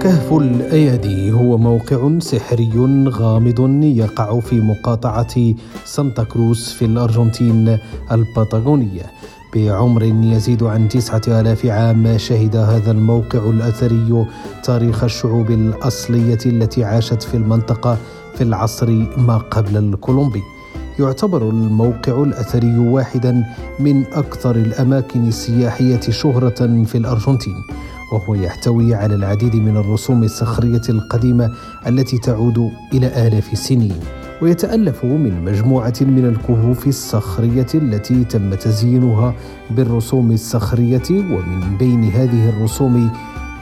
كهف الأيادي هو موقع سحري غامض يقع في مقاطعة سانتا كروز في الأرجنتين الباتاغونية بعمر يزيد عن تسعة آلاف عام شهد هذا الموقع الأثري تاريخ الشعوب الأصلية التي عاشت في المنطقة في العصر ما قبل الكولومبي. يعتبر الموقع الأثري واحدا من أكثر الأماكن السياحية شهرة في الأرجنتين. وهو يحتوي على العديد من الرسوم الصخرية القديمة التي تعود إلى آلاف السنين. ويتألف من مجموعة من الكهوف الصخرية التي تم تزيينها بالرسوم الصخرية ومن بين هذه الرسوم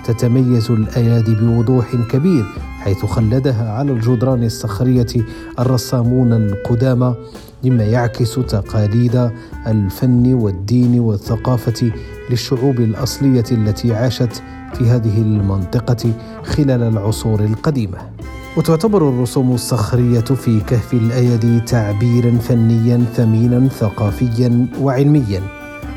تتميز الأيادي بوضوح كبير حيث خلدها على الجدران الصخرية الرسامون القدامى مما يعكس تقاليد الفن والدين والثقافة للشعوب الأصلية التي عاشت في هذه المنطقة خلال العصور القديمة. وتعتبر الرسوم الصخرية في كهف الأيدي تعبيرا فنيا ثمينا ثقافيا وعلميا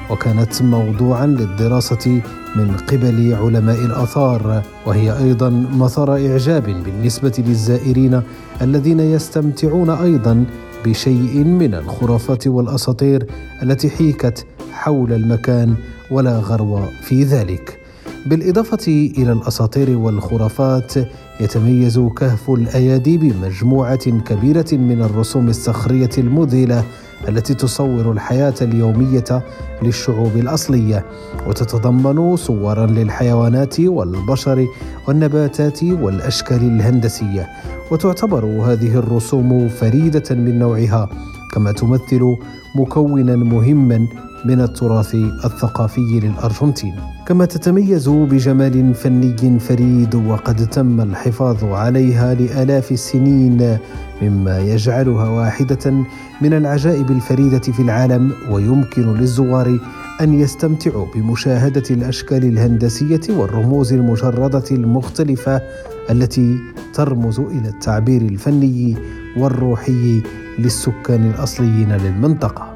وكانت موضوعا للدراسة من قبل علماء الآثار وهي أيضا مثار إعجاب بالنسبة للزائرين الذين يستمتعون أيضا بشيء من الخرافات والأساطير التي حيكت حول المكان ولا غرو في ذلك. بالإضافة إلى الأساطير والخرافات يتميز كهف الأيادي بمجموعة كبيرة من الرسوم الصخرية المذهلة التي تصور الحياة اليومية للشعوب الأصلية وتتضمن صورا للحيوانات والبشر والنباتات والأشكال الهندسية. وتعتبر هذه الرسوم فريدة من نوعها. كما تمثل مكونا مهما من التراث الثقافي للأرجنتين. كما تتميز بجمال فني فريد وقد تم الحفاظ عليها لآلاف السنين مما يجعلها واحدة من العجائب الفريدة في العالم ويمكن للزوار أن يستمتعوا بمشاهدة الأشكال الهندسية والرموز المجردة المختلفة التي ترمز إلى التعبير الفني والروحي للسكان الأصليين للمنطقة.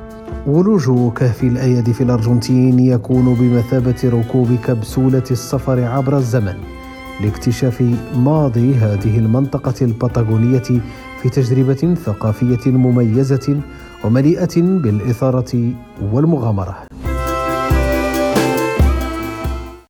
ولوج كهف الأيدي في الأرجنتين يكون بمثابة ركوب كبسولة السفر عبر الزمن لاكتشاف ماضي هذه المنطقة الباتاغونية في تجربة ثقافية مميزة ومليئة بالإثارة والمغامرة